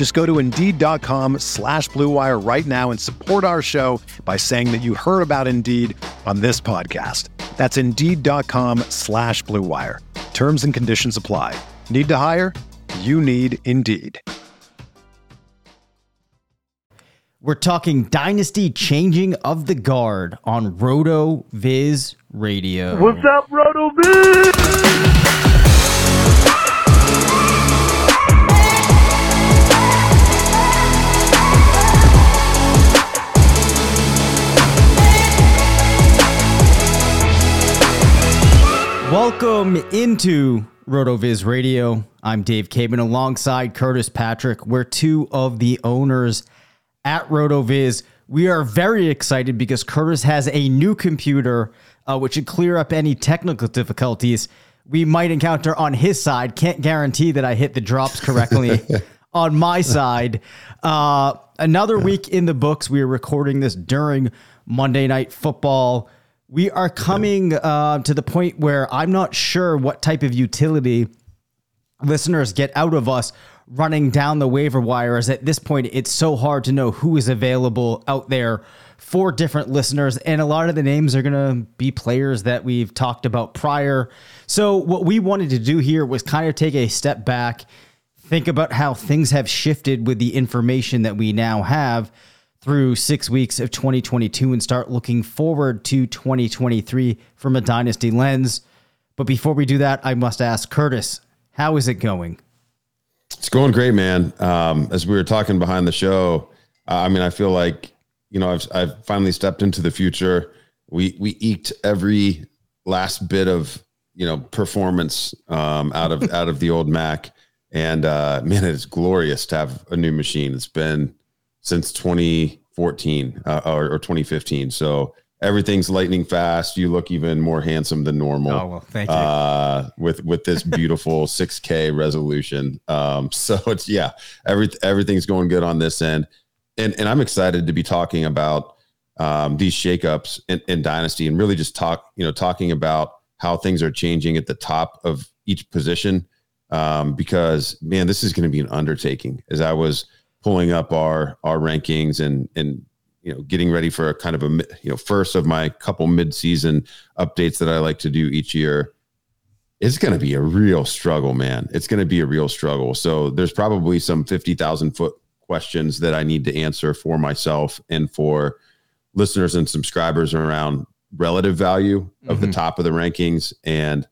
Just go to Indeed.com slash BlueWire right now and support our show by saying that you heard about Indeed on this podcast. That's Indeed.com slash BlueWire. Terms and conditions apply. Need to hire? You need Indeed. We're talking dynasty changing of the guard on RotoViz Radio. What's up, Roto Viz? Welcome into RotoViz Radio. I'm Dave Caban alongside Curtis Patrick. We're two of the owners at RotoViz. We are very excited because Curtis has a new computer uh, which should clear up any technical difficulties we might encounter on his side. Can't guarantee that I hit the drops correctly on my side. Uh, another week in the books. We are recording this during Monday Night Football we are coming uh, to the point where I'm not sure what type of utility listeners get out of us running down the waiver wire. As at this point, it's so hard to know who is available out there for different listeners. And a lot of the names are going to be players that we've talked about prior. So, what we wanted to do here was kind of take a step back, think about how things have shifted with the information that we now have through six weeks of 2022 and start looking forward to 2023 from a dynasty lens. But before we do that, I must ask Curtis, how is it going? It's going great, man. Um, as we were talking behind the show, I mean, I feel like you know I've I've finally stepped into the future. We we eked every last bit of you know performance um, out of out of the old Mac, and uh, man, it's glorious to have a new machine. It's been since 2014 uh, or, or 2015. So everything's lightning fast. You look even more handsome than normal. Oh well, thank you. Uh, with with this beautiful 6K resolution. Um, so it's yeah, every everything's going good on this end, and and I'm excited to be talking about um, these shakeups in, in Dynasty and really just talk you know talking about how things are changing at the top of each position. Um, because man, this is going to be an undertaking. As I was pulling up our our rankings and and you know getting ready for a kind of a you know first of my couple mid-season updates that I like to do each year. It's going to be a real struggle man. It's going to be a real struggle. So there's probably some 50,000 foot questions that I need to answer for myself and for listeners and subscribers around relative value of mm-hmm. the top of the rankings and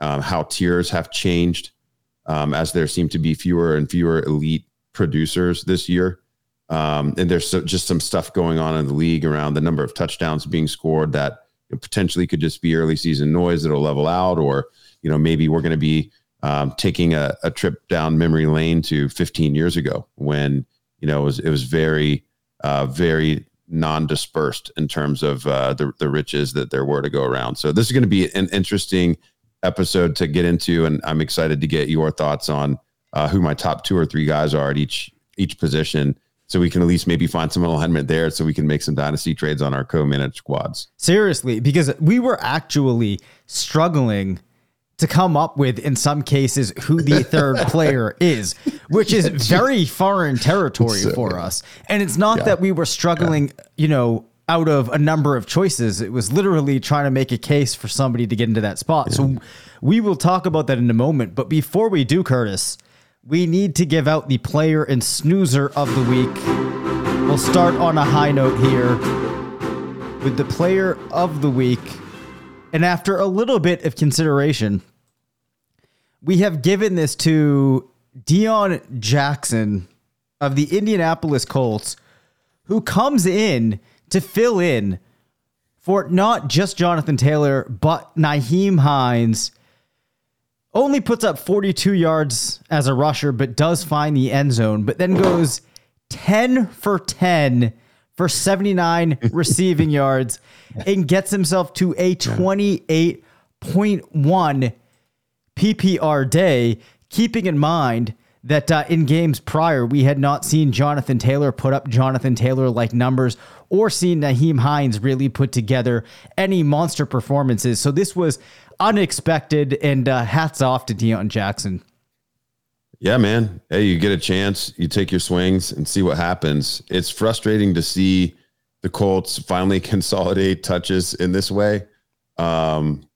um, how tiers have changed um, as there seem to be fewer and fewer elite producers this year. Um, and there's so, just some stuff going on in the league around the number of touchdowns being scored that potentially could just be early season noise that'll level out, or you know maybe we're going to be um, taking a, a, trip down memory lane to 15 years ago when you know it was it was very uh, very non-dispersed in terms of uh, the the riches that there were to go around. So this is going to be an interesting episode to get into, and I'm excited to get your thoughts on uh, who my top two or three guys are at each each position, so we can at least maybe find some alignment there, so we can make some dynasty trades on our co-managed squads. Seriously, because we were actually struggling to come up with, in some cases, who the third player is, which is very foreign territory so, for us. And it's not yeah. that we were struggling, yeah. you know, out of a number of choices. It was literally trying to make a case for somebody to get into that spot. Yeah. So we will talk about that in a moment. But before we do, Curtis, we need to give out the player and snoozer of the week. We'll start on a high note here with the player of the week. And after a little bit of consideration, we have given this to Deon Jackson of the Indianapolis Colts, who comes in to fill in for not just Jonathan Taylor, but Nyheim Hines. Only puts up 42 yards as a rusher, but does find the end zone, but then goes 10 for 10 for 79 receiving yards and gets himself to a 28.1 PPR day, keeping in mind that uh, in games prior, we had not seen Jonathan Taylor put up Jonathan Taylor like numbers or seen Nyheim Hines really put together any monster performances. So this was unexpected, and uh, hats off to Deon Jackson. Yeah, man. Hey, you get a chance, you take your swings and see what happens. It's frustrating to see the Colts finally consolidate touches in this way. Um,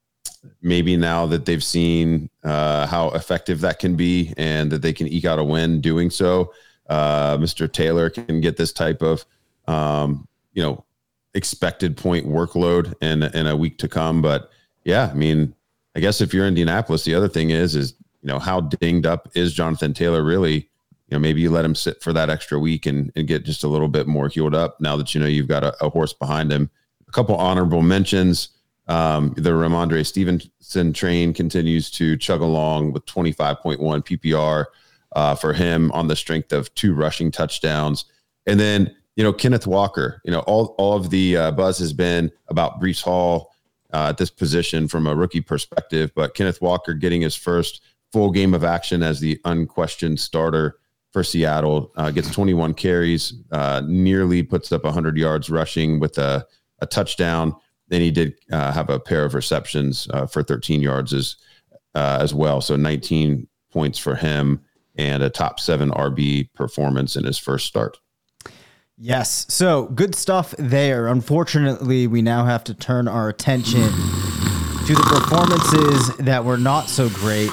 maybe now that they've seen uh, how effective that can be and that they can eke out a win doing so, uh, Mr. Taylor can get this type of, um, you know, expected point workload in in a week to come. But yeah, I mean, I guess if you're Indianapolis, the other thing is is you know how dinged up is Jonathan Taylor really? You know, maybe you let him sit for that extra week and, and get just a little bit more healed up now that you know you've got a, a horse behind him. A couple honorable mentions. Um, the Rhamondre Stevenson train continues to chug along with 25.1 PPR uh, for him on the strength of two rushing touchdowns. And then, you know, Kenneth Walker, you know, all, all of the uh, buzz has been about Breece Hall uh, at this position from a rookie perspective, but Kenneth Walker getting his first full game of action as the unquestioned starter for Seattle uh, gets 21 carries, uh, nearly puts up 100 yards rushing with a, a touchdown then he did uh, have a pair of receptions uh, for 13 yards as uh, as well. So 19 points for him and a top seven RB performance in his first start. Yes. So good stuff there. Unfortunately, we now have to turn our attention to the performances that were not so great.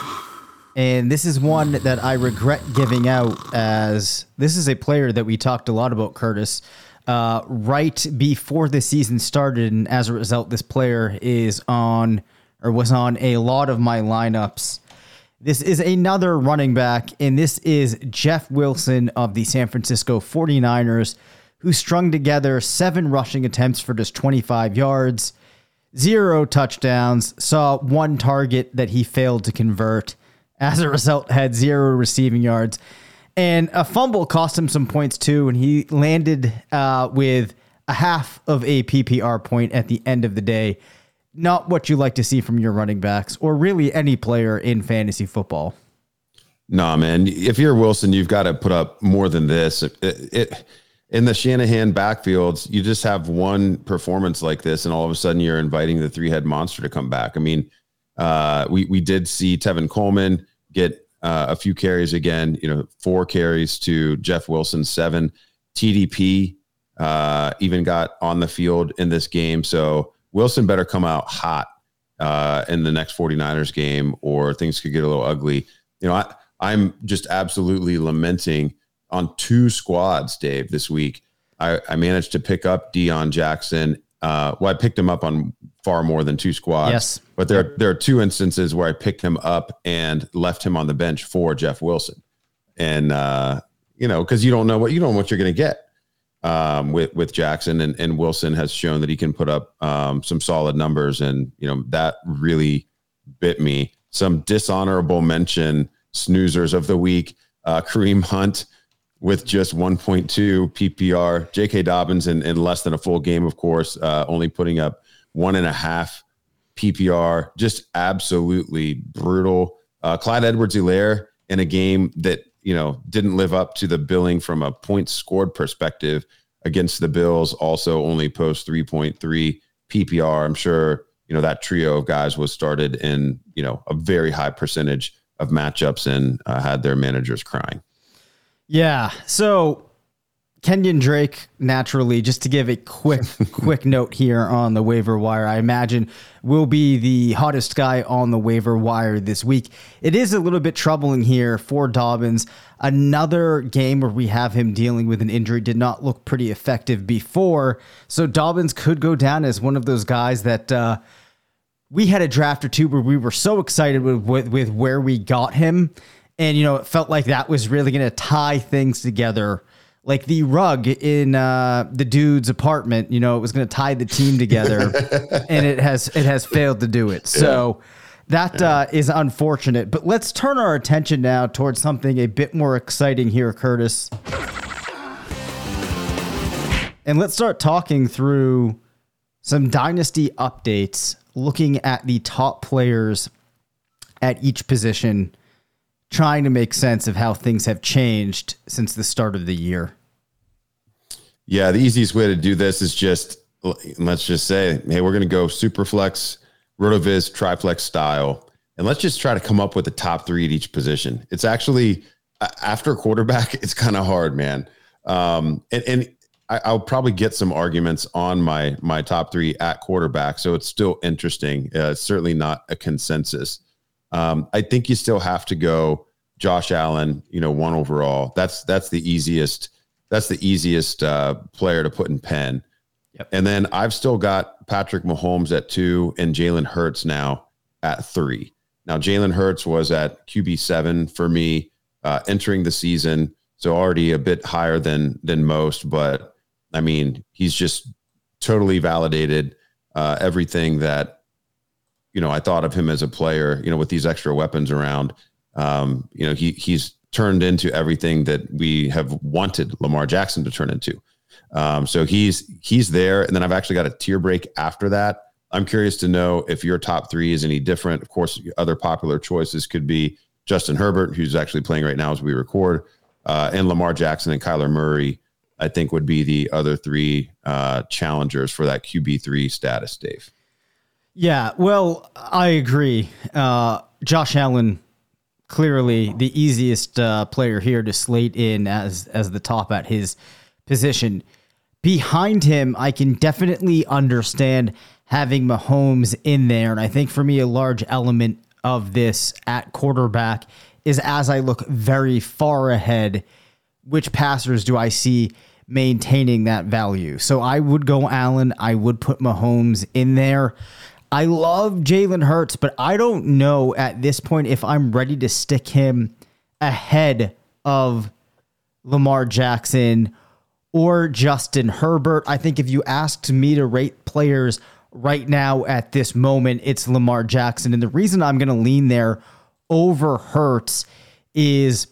And this is one that I regret giving out as this is a player that we talked a lot about, Curtis, uh, right before the season started, and as a result, this player is on or was on a lot of my lineups. This is another running back, and this is Jeff Wilson of the San Francisco 49ers, who strung together seven rushing attempts for just 25 yards, zero touchdowns, saw one target that he failed to convert. As a result, had zero receiving yards and a fumble cost him some points too, and he landed uh, with a half of a PPR point at the end of the day. Not what you like to see from your running backs or really any player in fantasy football. Nah, man. If you're Wilson, you've got to put up more than this. It, it, in the Shanahan backfields, you just have one performance like this, and all of a sudden you're inviting the three head monster to come back. I mean, uh, we we did see Tevin Coleman get uh, a few carries again, you know, four carries to Jeff Wilson, seven. TDP uh, even got on the field in this game. So Wilson better come out hot uh, in the next 49ers game or things could get a little ugly. You know, I, I'm just absolutely lamenting on two squads, Dave, this week. I, I managed to pick up Deon Jackson. Uh, well, I picked him up on far more than two squads. Yes. But there, there are two instances where I picked him up and left him on the bench for Jeff Wilson. And, uh, you know, because you don't know what you don't know what you're going to get um, with with Jackson and, and Wilson has shown that he can put up um, some solid numbers, and you know that really bit me. Some dishonorable mention snoozers of the week: uh, Kareem Hunt with just 1.2 PPR, J.K. Dobbins in, in less than a full game, of course, uh, only putting up one and a half PPR, just absolutely brutal. Uh, Clyde Edwards-Helaire in a game that you know didn't live up to the billing from a points scored perspective against the Bills. Also, only post 3.3 PPR. I'm sure you know that trio of guys was started in you know a very high percentage of matchups and uh, had their managers crying. Yeah. So Kenyan Drake, naturally, just to give a quick, quick note here on the waiver wire, I imagine will be the hottest guy on the waiver wire this week. It is a little bit troubling here for Dobbins. Another game where we have him dealing with an injury did not look pretty effective before. So Dobbins could go down as one of those guys that uh, we had a draft or two where we were so excited with, with, with where we got him. And, you know, it felt like that was really going to tie things together. Like the rug in uh, the dude's apartment, you know, it was going to tie the team together, and it has it has failed to do it. So that uh, is unfortunate. But let's turn our attention now towards something a bit more exciting here, Curtis. And let's start talking through some dynasty updates, looking at the top players at each position, trying to make sense of how things have changed since the start of the year. Yeah, the easiest way to do this is just let's just say, hey, we're going to go super flex, rotoviz, triflex style, and let's just try to come up with the top three at each position. It's actually after quarterback, it's kind of hard, man. Um, and, and I, will probably get some arguments on my my top three at quarterback, so it's still interesting. Uh, certainly not a consensus. Um, I think you still have to go Josh Allen. You know, one overall. That's that's the easiest. That's the easiest uh, player to put in pen. Yep. And then I've still got Patrick Mahomes at two and Jalen Hurts now at three. Now Jalen Hurts was at QB seven for me uh, entering the season, so already a bit higher than than most, but I mean, he's just totally validated uh, everything that you know I thought of him as a player. You know, with these extra weapons around, um, you know, he he's turned into everything that we have wanted Lamar Jackson to turn into. Um, so he's he's there, and then I've actually got a tier break after that. I'm curious to know if your top three is any different. Of course, other popular choices could be Justin Herbert, who's actually playing right now as we record, uh, and Lamar Jackson and Kyler Murray I think would be the other three uh, challengers for that QB three status, Dave. Yeah, well, I agree. Uh, Josh Allen, clearly the easiest uh, player here to slate in as as the top at his position. Behind him, I can definitely understand having Mahomes in there, and I think for me a large element of this at quarterback is as I look very far ahead, which passers do I see maintaining that value. So I would go Allen. I would put Mahomes in there. I love Jalen Hurts, but I don't know at this point if I'm ready to stick him ahead of Lamar Jackson or Justin Herbert. I think if you asked me to rate players right now at this moment, it's Lamar Jackson. And the reason I'm going to lean there over Hurts is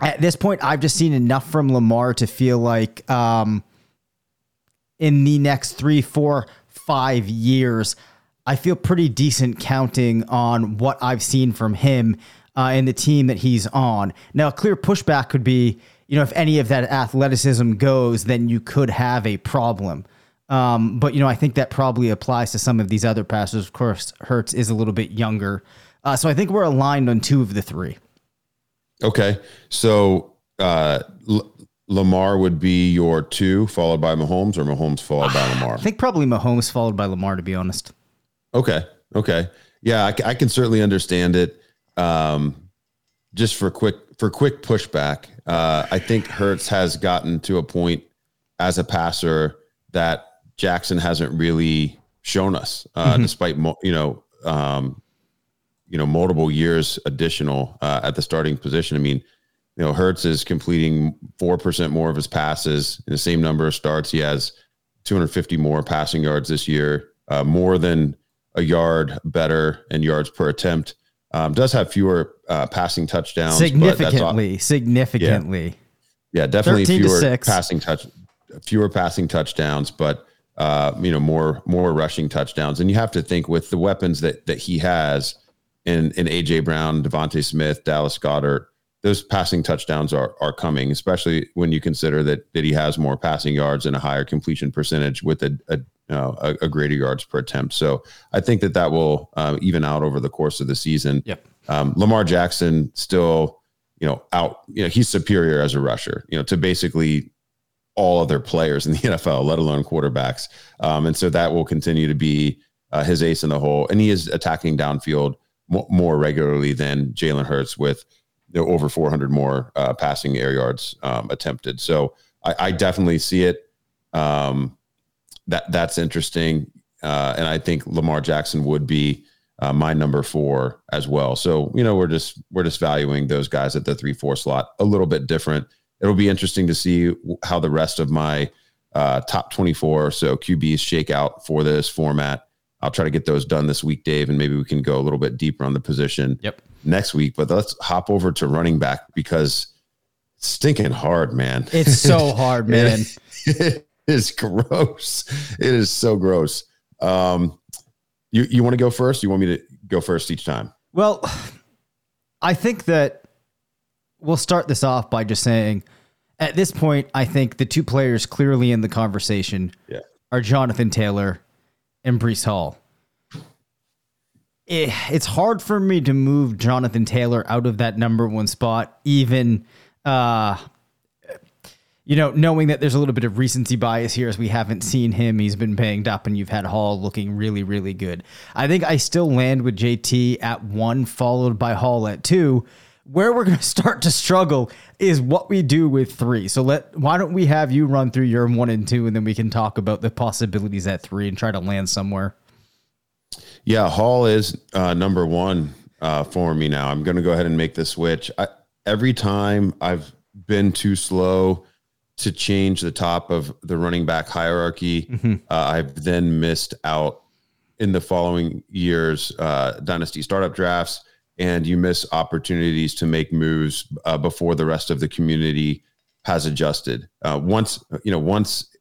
at this point, I've just seen enough from Lamar to feel like um, in the next three, four, five years, I feel pretty decent counting on what I've seen from him uh, and the team that he's on. Now, a clear pushback could be, you know, if any of that athleticism goes, then you could have a problem. Um, but you know, I think that probably applies to some of these other passers. Of course, Hurts is a little bit younger, uh, so I think we're aligned on two of the three. Okay. So uh, L- Lamar would be your two, followed by Mahomes, or Mahomes followed by Lamar? I think probably Mahomes followed by Lamar, to be honest. Okay. Okay. Yeah, I, I can certainly understand it. Um, just for quick for quick pushback, uh, I think Hurts has gotten to a point as a passer that Jackson hasn't really shown us, uh, mm-hmm. despite you know um, you know multiple years additional uh, at the starting position. I mean, you know, Hurts is completing four percent more of his passes in the same number of starts. He has 250 more passing yards this year, uh, more than a yard better in yards per attempt. Um, does have fewer uh, passing touchdowns, significantly, significantly. Yeah, yeah definitely fewer passing touch, fewer passing touchdowns, but uh, you know more more rushing touchdowns. And you have to think with the weapons that that he has in in AJ Brown, DeVonta Smith, Dallas Goedert, those passing touchdowns are are coming, especially when you consider that that he has more passing yards and a higher completion percentage with a, a a, a, greater yards per attempt. So I think that that will uh, even out over the course of the season. Yep. Um, Lamar Jackson still, you know, out. You know, he's superior as a rusher. You know, to basically all other players in the NFL, let alone quarterbacks. Um, and so that will continue to be uh, his ace in the hole. And he is attacking downfield more regularly than Jalen Hurts with over 400 more uh, passing air yards um, attempted. So I, I, definitely see it. Um, that that's interesting. uh, and I think Lamar Jackson would be uh, my number four as well. So you know, we're just we're just valuing those guys at the three four slot a little bit different. It'll be interesting to see how the rest of my uh, top twenty four so QBs shake out for this format. I'll try to get those done this week, Dave, and maybe we can go a little bit deeper on the position Yep. next week. But let's hop over to running back because it's stinking hard, man. It's so hard, man. it is gross. It is so gross. Um, you you want to go first? You want me to go first each time? Well, I think that we'll start this off by just saying at this point, I think the two players clearly in the conversation Yeah. are Jonathan Taylor and Breece Hall. It, it's hard for me to move Jonathan Taylor out of that number one spot, even uh, you know, knowing that there's a little bit of recency bias here as we haven't seen him, he's been banged up, and you've had Hall looking really, really good. I think I still land with JT at one, followed by Hall at two. Where we're going to start to struggle is what we do with three. So let why don't we have you run through your one and two, and then we can talk about the possibilities at three and try to land somewhere. Yeah, Hall is uh, number one uh, for me now. I'm going to go ahead and make the switch. I, every time I've been too slow to change the top of the running back hierarchy, uh, I've then missed out in the following years uh, dynasty startup drafts, and you miss opportunities to make moves uh, before the rest of the community has adjusted. Uh, once you know, once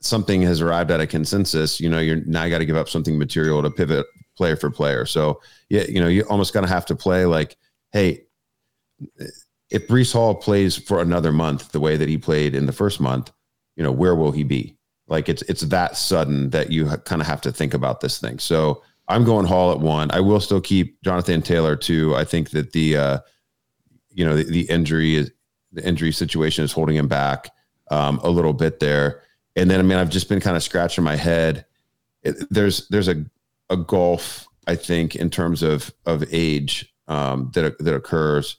something has arrived at a consensus, you know, you're now got to give up something material to pivot player for player. So yeah, you know, you almost gonna have to play like, hey, if Breece Hall plays for another month the way that he played in the first month, you know, where will he be? Like it's it's that sudden that you kind of have to think about this thing. So I'm going Hall at one. I will still keep Jonathan Taylor too. I think that the uh, you know the, the injury is the injury situation is holding him back um, a little bit there. And then I mean I've just been kind of scratching my head. It, there's there's a a gulf I think in terms of of age um, that that occurs.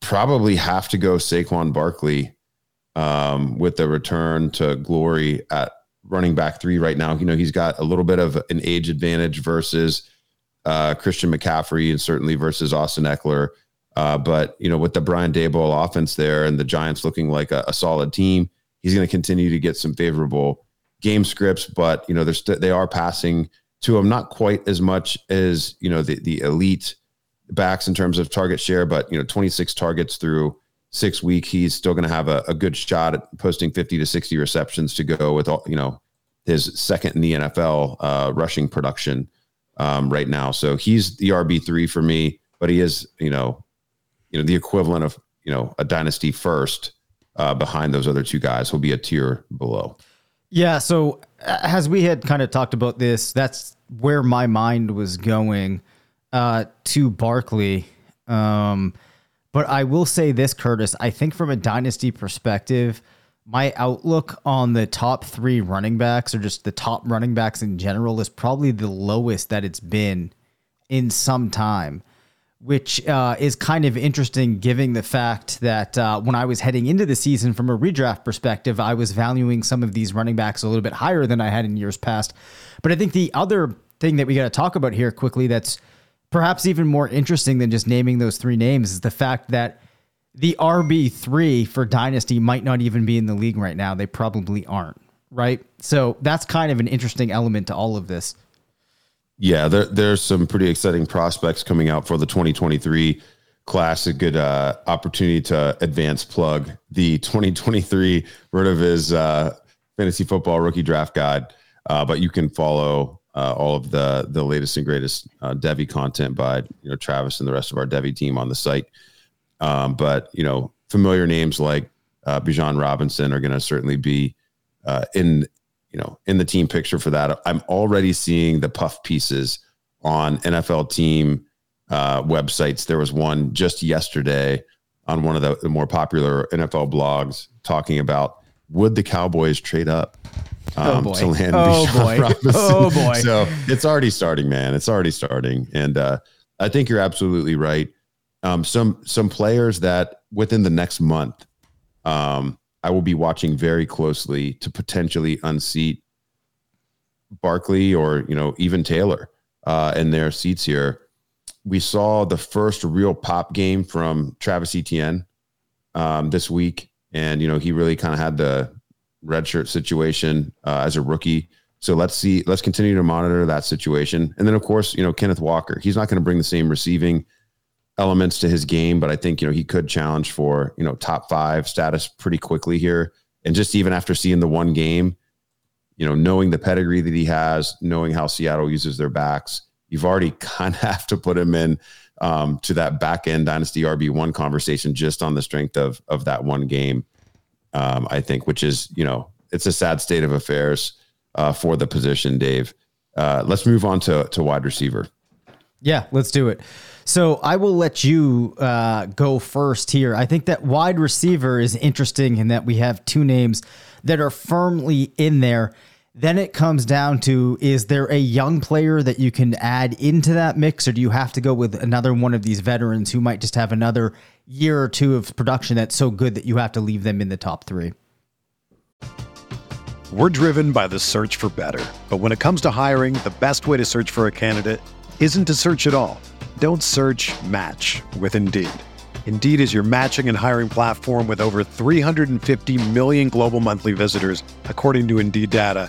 Probably have to go Saquon Barkley um, with the return to glory at running back three right now. You know he's got a little bit of an age advantage versus uh, Christian McCaffrey and certainly versus Austin Ekeler. Uh, but you know, with the Brian Daboll offense there and the Giants looking like a, a solid team, he's going to continue to get some favorable game scripts. But you know, they're st- they are passing to him not quite as much as you know the the elite backs in terms of target share, but you know, 26 targets through six week, he's still going to have a, a good shot at posting 50 to 60 receptions to go with all you know his second in the NFL uh, rushing production um, right now. So he's the RB three for me, but he is you know you know the equivalent of you know a dynasty first uh, behind those other two guys. He'll be a tier below. Yeah. So uh, as we had kind of talked about this, that's where my mind was going uh, to Barkley. Um, but I will say this, Curtis. I think from a dynasty perspective, my outlook on the top three running backs or just the top running backs in general is probably the lowest that it's been in some time which uh, is kind of interesting given the fact that uh, when I was heading into the season from a redraft perspective, I was valuing some of these running backs a little bit higher than I had in years past. But I think the other thing that we got to talk about here quickly that's perhaps even more interesting than just naming those three names is the fact that the RB3 for Dynasty might not even be in the league right now. They probably aren't, right? So that's kind of an interesting element to all of this. Yeah, there, there's some pretty exciting prospects coming out for the 2023 class. A good uh, opportunity to advance plug the 2023 RotoViz uh, fantasy football rookie draft guide. Uh, but you can follow uh, all of the the latest and greatest uh, Devy content by you know Travis and the rest of our Devy team on the site. Um, but you know, familiar names like uh, Bijan Robinson are going to certainly be uh, in you know in the team picture for that. I'm already seeing the puff pieces on NFL team uh, websites. There was one just yesterday on one of the more popular NFL blogs talking about would the Cowboys trade up um, boy. to land Oh, Bijan boy. Robinson? Oh, boy. So it's already starting, man. It's already starting, and uh, I think you're absolutely right. Um, some some players that within the next month, um, I will be watching very closely to potentially unseat Barkley or you know even Taylor uh, in their seats here. We saw the first real pop game from Travis Etienne um, this week, and you know he really kind of had the redshirt situation uh, as a rookie. So let's see, let's continue to monitor that situation, and then of course you know Kenneth Walker. He's not going to bring the same receiving elements to his game, but I think you know he could challenge for you know top five status pretty quickly here. And just even after seeing the one game, you know, knowing the pedigree that he has, knowing how Seattle uses their backs, you've already kind of have to put him in um, to that back end dynasty RB one conversation just on the strength of of that one game. Um, I think, which is you know, it's a sad state of affairs uh, for the position, Dave. Uh, let's move on to to wide receiver. Yeah, let's do it. So I will let you uh, go first here. I think that wide receiver is interesting in that we have two names that are firmly in there. Then it comes down to is there a young player that you can add into that mix, or do you have to go with another one of these veterans who might just have another year or two of production that's so good that you have to leave them in the top three? We're driven by the search for better. But when it comes to hiring, the best way to search for a candidate isn't to search at all. Don't search match with Indeed. Indeed is your matching and hiring platform with over 350 million global monthly visitors, according to Indeed data,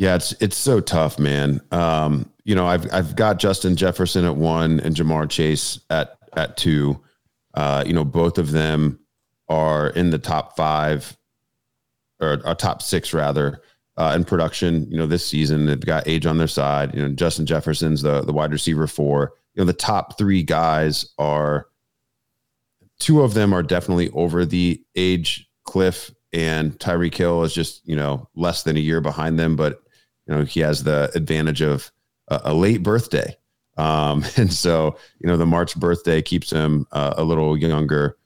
Yeah, it's it's so tough, man. Um, you know, I've I've got Justin Jefferson at one and Ja'Marr Chase at at two. Uh, you know, both of them are in the top five or, or top six rather uh, in production. You know, this season they've got age on their side. You know, Justin Jefferson's the the wide receiver four. You know, the top three guys are two of them are definitely over the age cliff, and Tyreek Hill is just you know less than a year behind them, but you know he has the advantage of a, a late birthday. Um, and so you know the march birthday keeps him uh, a little younger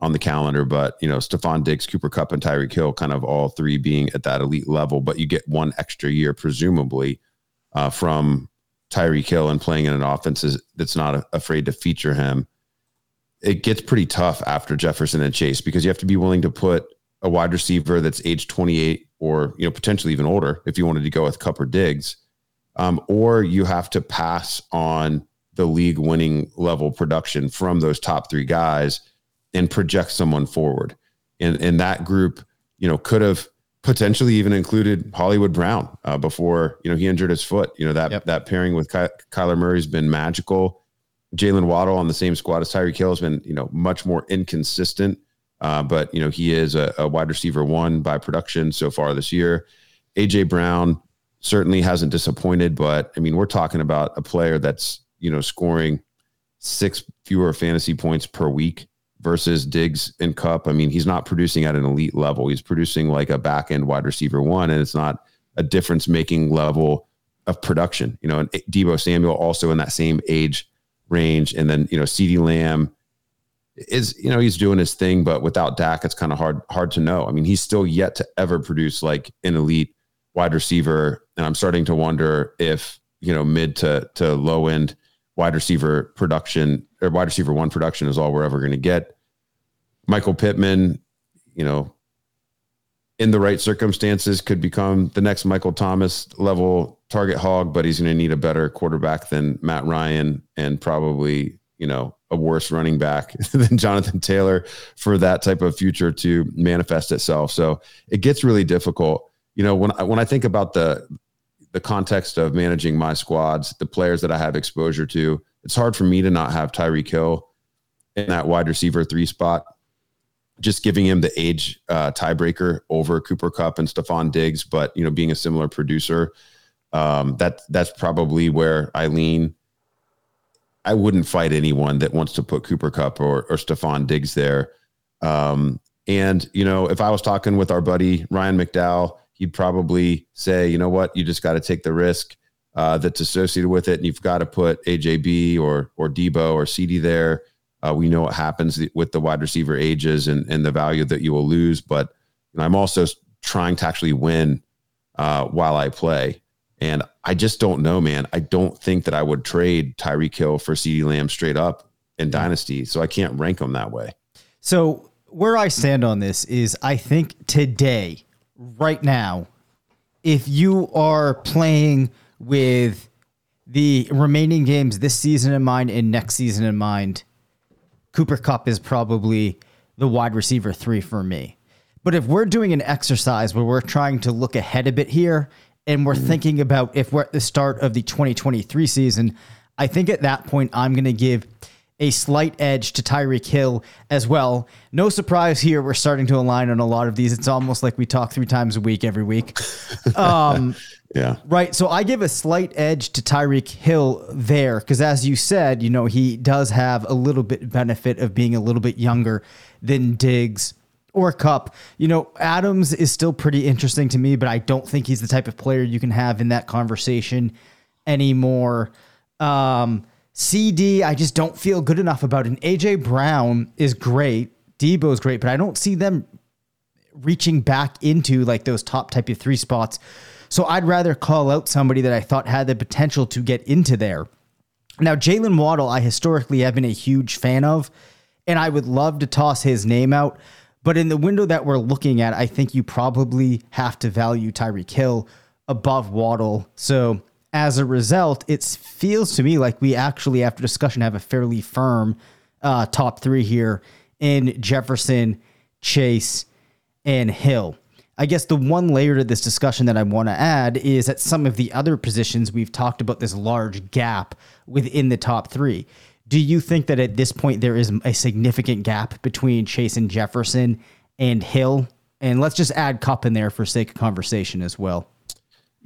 on the calendar but you know Stefon Diggs Cooper Kupp, and Tyreek Hill kind of all three being at that elite level but you get one extra year presumably uh, from Tyreek Hill and playing in an offense that's not afraid to feature him. It gets pretty tough after Jefferson and Chase because you have to be willing to put a wide receiver that's age 28 or you know potentially even older if you wanted to go with Kupp or Diggs, um, or you have to pass on the league winning level production from those top three guys and project someone forward. And and that group, you know, could have potentially even included Hollywood Brown uh, before you know he injured his foot. You know that yep. that pairing with Ky- Kyler Murray's been magical. Jaylen Waddle on the same squad as Tyreek Hill has been you know much more inconsistent uh, but you know he is a, a, wide receiver one by production so far this year. AJ Brown certainly hasn't disappointed, but I mean we're talking about a player that's you know scoring six fewer fantasy points per week versus Diggs and Kupp. I mean he's not producing at an elite level. He's producing like a back end wide receiver one, and it's not a difference making level of production. You know, and Deebo Samuel also in that same age range, and then you know CeeDee Lamb is you know he's doing his thing, but without Dak, it's kind of hard hard to know. I mean, he's still yet to ever produce like an elite wide receiver, and I'm starting to wonder if you know mid to to low end wide receiver production or wide receiver one production is all we're ever going to get. Michael Pittman, you know, in the right circumstances, could become the next Michael Thomas level target hog, but he's going to need a better quarterback than Matt Ryan and probably you know a worse running back than Jonathan Taylor for that type of future to manifest itself. So it gets really difficult. You know, when I, when I think about the the context of managing my squads, the players that I have exposure to, it's hard for me to not have Tyreek Hill in that wide receiver three spot. Just giving him the age uh, tiebreaker over Cooper Kupp and Stefon Diggs, but you know, being a similar producer, um, that that's probably where I lean. I wouldn't fight anyone that wants to put Cooper Kupp or or Stefon Diggs there. Um, and you know, if I was talking with our buddy Ryan McDowell, he'd probably say, you know what, you just got to take the risk uh, that's associated with it, and you've got to put AJB or or Deebo or CeeDee there. Uh, we know what happens with the wide receiver ages and and the value that you will lose, but you know, I'm also trying to actually win uh, while I play. And I just don't know, man. I don't think that I would trade Tyreek Hill for CeeDee Lamb straight up in Dynasty. So I can't rank them that way. So where I stand on this is I think today, right now, if you are playing with the remaining games this season in mind and next season in mind, Cooper Kupp is probably the wide receiver three for me. But if we're doing an exercise where we're trying to look ahead a bit here and we're thinking about if we're at the start of the 2023 season, I think at that point I'm going to give a slight edge to Tyreek Hill as well. No surprise here, we're starting to align on a lot of these. It's almost like we talk three times a week every week. Um, yeah. Right. So I give a slight edge to Tyreek Hill there because, as you said, you know, he does have a little bit benefit of being a little bit younger than Diggs or Kupp. You know, Adams is still pretty interesting to me, but I don't think he's the type of player you can have in that conversation anymore. Um, CeeDee, I just don't feel good enough about. And AJ Brown is great. Deebo is great, but I don't see them reaching back into like those top type of three spots. So I'd rather call out somebody that I thought had the potential to get into there. Now, Jaylen Waddle, I historically have been a huge fan of, and I would love to toss his name out. But in the window that we're looking at, I think you probably have to value Tyreek Hill above Waddle. So as a result, it feels to me like we actually, after discussion, have a fairly firm uh, top three here in Jefferson, Chase, and Hill. I guess the one layer to this discussion that I want to add is that some of the other positions we've talked about this large gap within the top three. Do you think that at this point there is a significant gap between Chase and Jefferson and Hill? And let's just add Kupp in there for sake of conversation as well.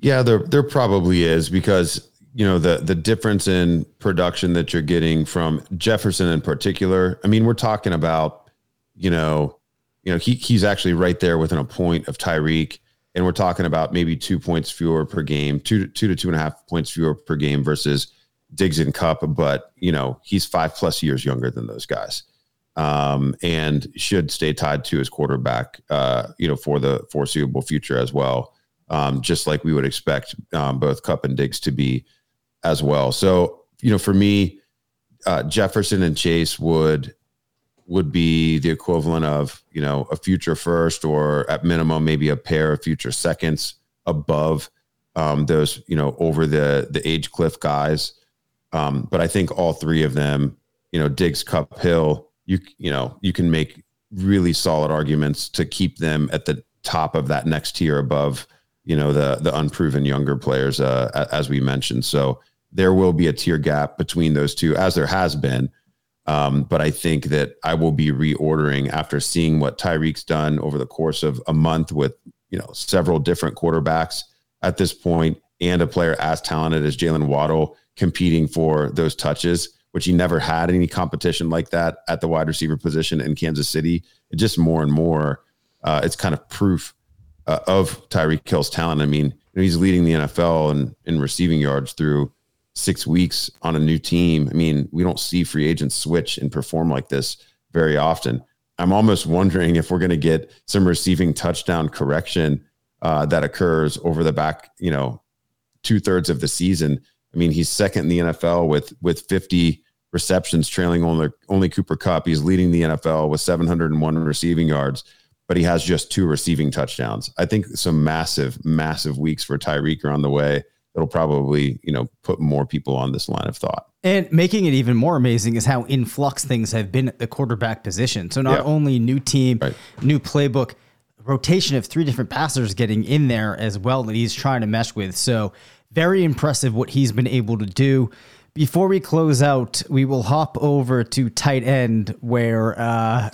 Yeah, there there probably is because you know the the difference in production that you're getting from Jefferson in particular. I mean, we're talking about you know, you know he he's actually right there within a point of Tyreek, and we're talking about maybe two points fewer per game, two two to two and a half points fewer per game versus Diggs and Kupp, But you know he's five plus years younger than those guys, um, and should stay tied to his quarterback, uh, you know, for the foreseeable future as well um, just like we would expect um, both Kupp and Diggs to be as well. So, you know, for me, uh, Jefferson and Chase would would be the equivalent of you know a future first or at minimum maybe a pair of future seconds above um, those you know over the the age cliff guys. Um, but I think all three of them, you know, Diggs, Kupp, Hill, you you know you can make really solid arguments to keep them at the top of that next tier above you know the the unproven younger players uh, as we mentioned. So there will be a tier gap between those two, as there has been. Um, but I think that I will be reordering after seeing what Tyreek's done over the course of a month with you know several different quarterbacks at this point, and a player as talented as Jaylen Waddle competing for those touches, which he never had any competition like that at the wide receiver position in Kansas City. It just more and more, uh, it's kind of proof uh, of Tyreek Hill's talent. I mean, he's leading the NFL in, in receiving yards through six weeks on a new team. I mean, we don't see free agents switch and perform like this very often. I'm almost wondering if we're going to get some receiving touchdown correction uh, that occurs over the back, you know, two thirds of the season. I mean, he's second in the NFL with with 50 receptions, trailing only only Cooper Kupp. He's leading the NFL with 701 receiving yards but he has just two receiving touchdowns. I think some massive, massive weeks for Tyreek are on the way. It'll probably, you know, put more people on this line of thought. And making it even more amazing is how in flux things have been at the quarterback position. So not yeah. only new team, right. new playbook, rotation of three different passers getting in there as well that he's trying to mesh with. So very impressive what he's been able to do. before we close out, we will hop over to tight end where uh,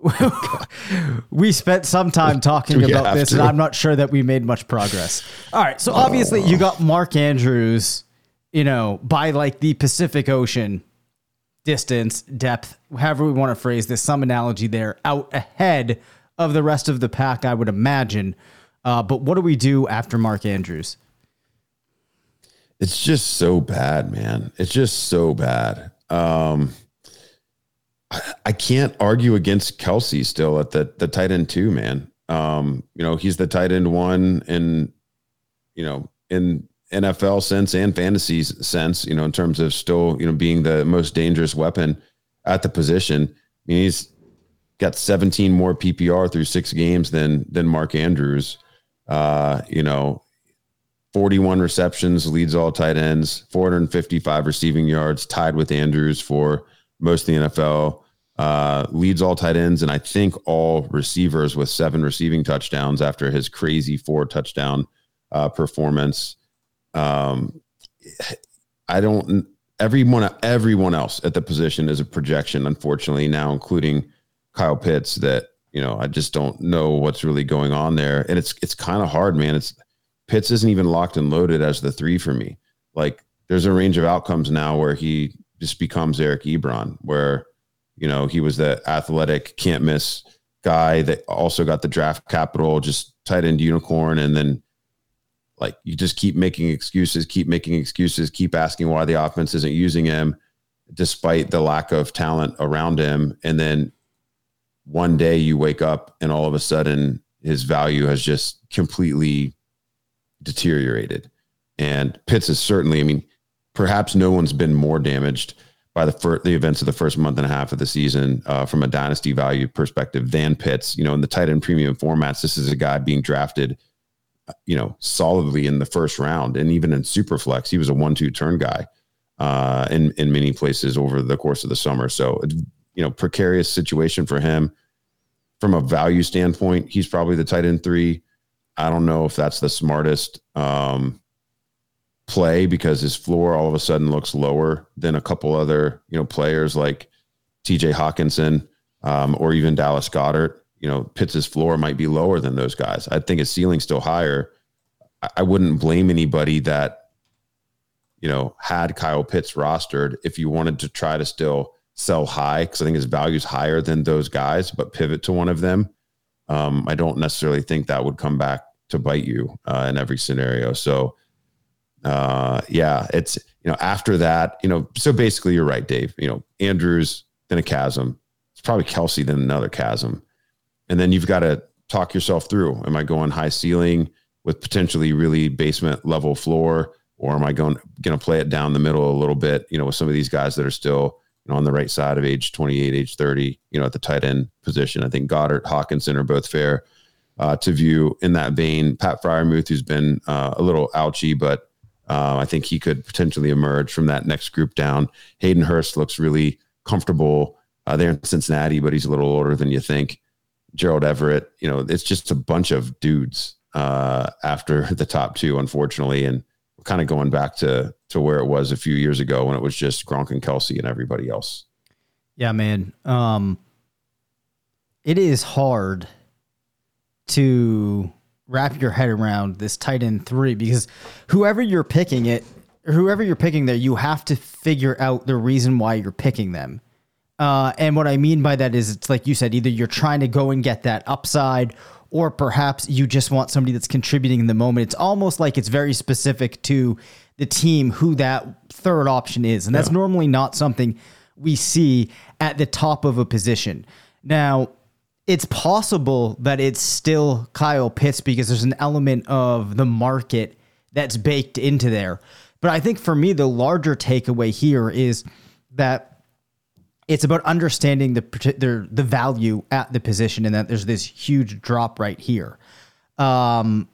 we spent some time talking about this, to? and I'm not sure that we made much progress. All right, so obviously you got Mark Andrews, you know, by like the Pacific Ocean distance, depth, however we want to phrase this, some analogy there, out ahead of the rest of the pack, I would imagine. Uh, but what do we do after Mark Andrews? It's just so bad, man. It's just so bad. Um, I, can't argue against Kelce still at the the tight end two, man. Um, you know, he's the tight end one in, you know, in NFL sense and fantasy sense, you know, in terms of still, you know, being the most dangerous weapon at the position. I mean, he's got 17 more PPR through six games than than Mark Andrews. Uh, you know, 41 receptions, leads all tight ends, 455 receiving yards, tied with Andrews for most of the NFL. Uh, leads all tight ends, and I think all receivers with seven receiving touchdowns after his crazy four touchdown uh, performance. Um, I don't. Everyone, everyone else at the position is a projection. Unfortunately, now including Kyle Pitts. That you know, I just don't know what's really going on there, and it's it's kind of hard, man. It's Pitts isn't even locked and loaded as the three for me. Like there's a range of outcomes now where he just becomes Eric Ebron, where you know he was the athletic, can't miss guy that also got the draft capital, just tight end unicorn, and then like you just keep making excuses, keep making excuses, keep asking why the offense isn't using him, despite the lack of talent around him, and then one day you wake up and all of a sudden his value has just completely deteriorated. And Pitts is certainly, I mean, perhaps no one's been more damaged by the fir- the events of the first month and a half of the season uh, from a dynasty value perspective than Pitts. You know, in the tight end premium formats, this is a guy being drafted, you know, solidly in the first round, and even in superflex, he was a one-two turn guy uh, in in many places over the course of the summer. So, you know, precarious situation for him from a value standpoint. He's probably the tight end three. I don't know if that's the smartest um, play because his floor all of a sudden looks lower than a couple other you know players like T.J. Hockenson um, or even Dallas Goedert. You know, Pitts' floor might be lower than those guys. I think his ceiling's still higher. I, I wouldn't blame anybody that you know had Kyle Pitts rostered if you wanted to try to still sell high because I think his value is higher than those guys, but pivot to one of them. Um, I don't necessarily think that would come back to bite you uh, in every scenario. So, uh, yeah, it's you know after that, you know, so basically you're right, Dave. You know, Andrews then a chasm. It's probably Kelce then another chasm, and then you've got to talk yourself through. Am I going high ceiling with potentially really basement level floor, or am I going going to play it down the middle a little bit? You know, with some of these guys that are still know, on the right side of age 28, age 30, you know, at the tight end position. I think Goedert, Hockenson are both fair uh, to view in that vein. Pat Freiermuth, who's been uh, a little ouchy, but uh, I think he could potentially emerge from that next group down. Hayden Hurst looks really comfortable uh, there in Cincinnati, but he's a little older than you think. Gerald Everett, you know, it's just a bunch of dudes uh, after the top two, unfortunately, and kind of going back to to where it was a few years ago when it was just Gronk and Kelce and everybody else. Yeah, man. Um, it is hard to wrap your head around this tight end three because whoever you're picking it, whoever you're picking there, you have to figure out the reason why you're picking them. Uh, and what I mean by that is, it's like you said, either you're trying to go and get that upside, or perhaps you just want somebody that's contributing in the moment. It's almost like it's very specific to the team who that third option is. And that's yeah. normally not something we see at the top of a position. Now, it's possible that it's still Kyle Pitts because there's an element of the market that's baked into there. But I think for me, the larger takeaway here is that it's about understanding the the, the value at the position and that there's this huge drop right here. Um,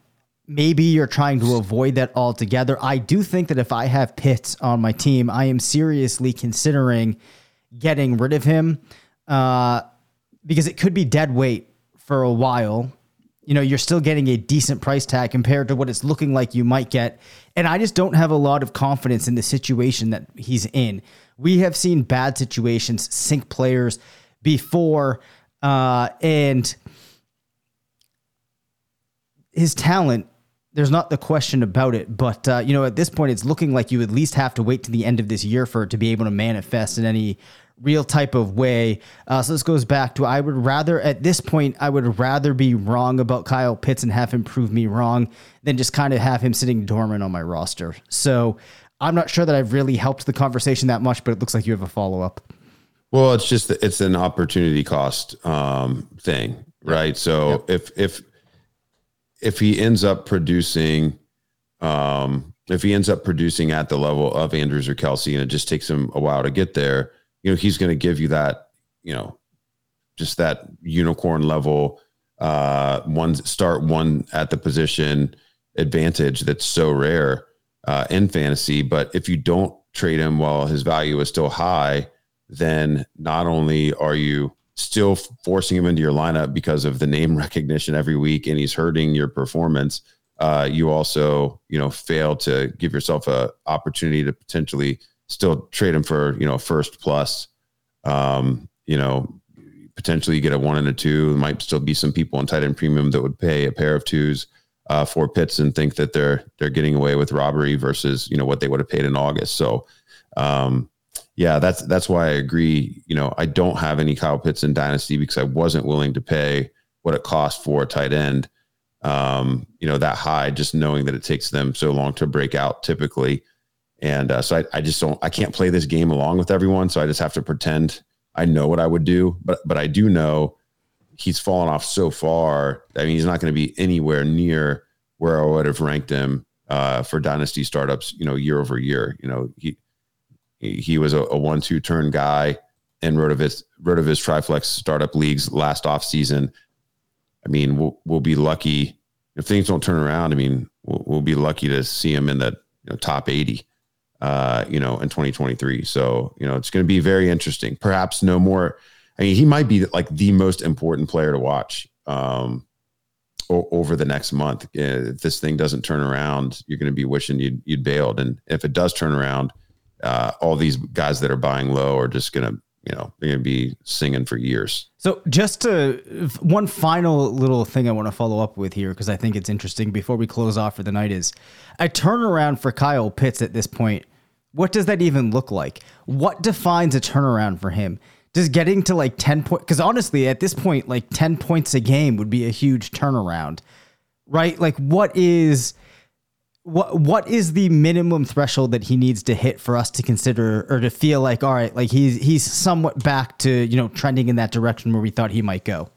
maybe you're trying to avoid that altogether. I do think that if I have Pitts on my team, I am seriously considering getting rid of him. Uh, because it could be dead weight for a while. you know, you're still getting a decent price tag compared to what it's looking like you might get. And I just don't have a lot of confidence in the situation that he's in. We have seen bad situations sink players before, uh, and his talent. There's not the question about it, but uh, you know, at this point, it's looking like you at least have to wait to the end of this year for it to be able to manifest in any real type of way. Uh, so this goes back to I would rather at this point I would rather be wrong about Kyle Pitts and have him prove me wrong than just kind of have him sitting dormant on my roster. So I'm not sure that I've really helped the conversation that much, but it looks like you have a follow up. Well, it's just it's an opportunity cost um, thing, right? So yep. if if if he ends up producing um, if he ends up producing at the level of Andrews or Kelce, and it just takes him a while to get there, you know, he's going to give you that, you know, just that unicorn level, uh, one start one at the position advantage that's so rare uh, in fantasy. But if you don't trade him while his value is still high, then not only are you still forcing him into your lineup because of the name recognition every week and he's hurting your performance, uh, you also, you know, fail to give yourself a opportunity to potentially still trade him for you know first plus. Um, you know, potentially you get a one and a two. There might still be some people on tight end premium that would pay a pair of twos uh, for Pitts and think that they're they're getting away with robbery versus you know what they would have paid in August. So. Um, yeah, that's that's why I agree. You know, I don't have any Kyle Pitts in Dynasty because I wasn't willing to pay what it cost for a tight end. Um, you know, that high, just knowing that it takes them so long to break out typically. And uh, so I, I just don't, I can't play this game along with everyone. So I just have to pretend I know what I would do. But, but I do know he's fallen off so far. I mean, he's not going to be anywhere near where I would have ranked him uh, for dynasty startups, you know, year over year. You know, he, he was a, a one-two turn guy in RotoViz, RotoViz Triflex startup leagues last off season. I mean, we'll, we'll be lucky if things don't turn around. I mean, we'll, we'll be lucky to see him in the you know, top 80 uh, you know, in 2023. So, you know, it's going to be very interesting. Perhaps no more. I mean, he might be like the most important player to watch um, o- over the next month. If this thing doesn't turn around, you're going to be wishing you'd, you'd bailed. And if it does turn around, uh, all these guys that are buying low are just going to, you know, they're to be singing for years. So, just to one final little thing I want to follow up with here because I think it's interesting before we close off for the night is a turnaround for Kyle Pitts at this point. What does that even look like? What defines a turnaround for him? Does getting to like 10 points, because honestly, at this point, like 10 points a game would be a huge turnaround, right? Like, what is. What what is the minimum threshold that he needs to hit for us to consider or to feel like all right like he's he's somewhat back to you know trending in that direction where we thought he might go?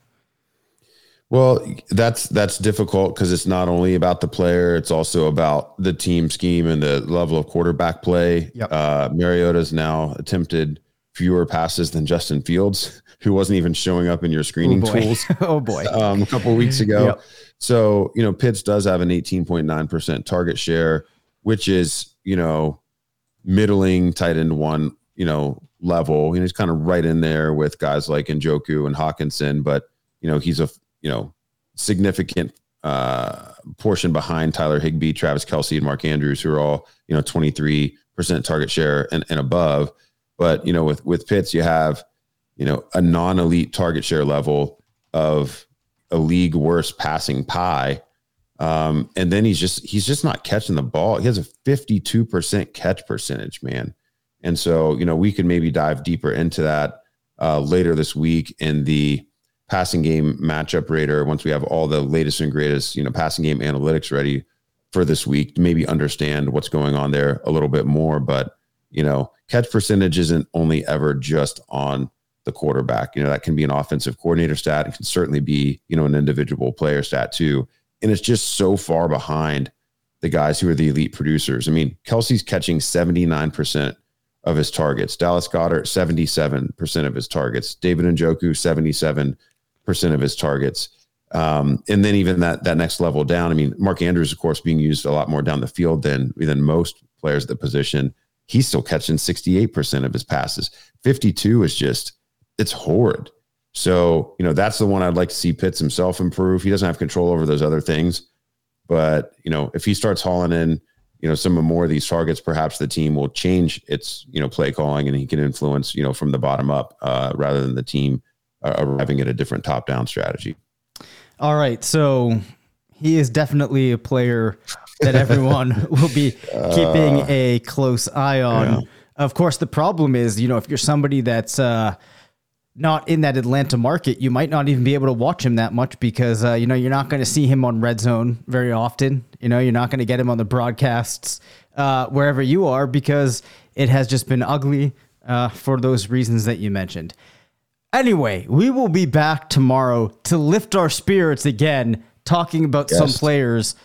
Well, that's that's difficult because it's not only about the player; it's also about the team scheme and the level of quarterback play. Yep. Uh, Mariota's now attempted fewer passes than Justin Fields, who wasn't even showing up in your screening oh tools. oh boy, um, a couple weeks ago. Yep. So you know, Pitts does have an eighteen point nine percent target share, which is you know middling tight end one you know level. You know, he's kind of right in there with guys like Njoku and Hockenson, but you know he's a you know, significant uh, portion behind Tyler Higbee, Travis Kelce, and Mark Andrews, who are all, you know, 23% target share and, and above. But, you know, with, with Pitts, you have, you know, a non elite target share level of a league worst passing pie. Um, and then he's just, he's just not catching the ball. He has a 52% catch percentage, man. And so, you know, we could maybe dive deeper into that uh, later this week in the, passing game matchup radar once we have all the latest and greatest, you know, passing game analytics ready for this week to maybe understand what's going on there a little bit more. But, you know, catch percentage isn't only ever just on the quarterback. You know, that can be an offensive coordinator stat. It can certainly be, you know, an individual player stat too. And it's just so far behind the guys who are the elite producers. I mean, Kelce's catching 79% of his targets. Dallas Goedert, 77% of his targets. David Njoku, 77 percent of his targets. Um, and then even that that next level down. I mean, Mark Andrews, of course, being used a lot more down the field than than most players at the position. He's still catching 68% of his passes. 52 is just it's horrid. So, you know, that's the one I'd like to see Pitts himself improve. He doesn't have control over those other things. But, you know, if he starts hauling in, you know, some of more of these targets, perhaps the team will change its, you know, play calling and he can influence, you know, from the bottom up uh, rather than the team uh, arriving at a different top down strategy. All right. So he is definitely a player that everyone will be keeping a close eye on. Yeah. Of course, the problem is, you know, if you're somebody that's uh, not in that Atlanta market, you might not even be able to watch him that much because, uh, you know, you're not going to see him on Red Zone very often. You know, you're not going to get him on the broadcasts uh, wherever you are because it has just been ugly uh, for those reasons that you mentioned. Anyway, we will be back tomorrow to lift our spirits again, talking about some players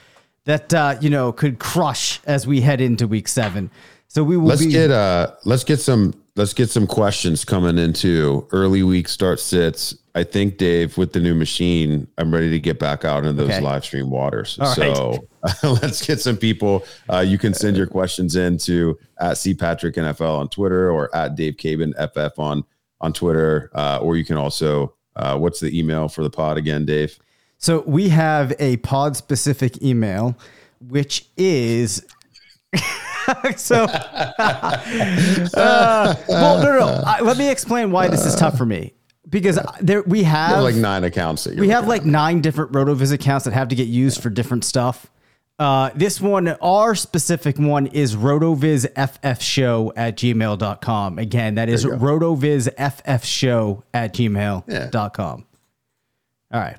that uh, you know could crush as we head into week seven. So we will Let's be get uh let's get some let's get some questions coming into early week start sits. I think Dave with the new machine, I'm ready to get back out in those Okay. live stream waters. All so let's get some people. Uh, you can send your questions in to at C Patrick NFL on Twitter or at Dave Caban FF on on Twitter. Uh, or you can also uh, what's the email for the pod again, Dave? So we have a pod specific email, which is so. uh, well, no, no. no. I, let me explain why this is tough for me because there we have have like nine accounts. That we have like nine different RotoViz accounts that have to get used for different stuff. Uh, this one, our specific one is rotovizffshow at gmail.com. Again, that is rotovizffshow at gmail.com. All right.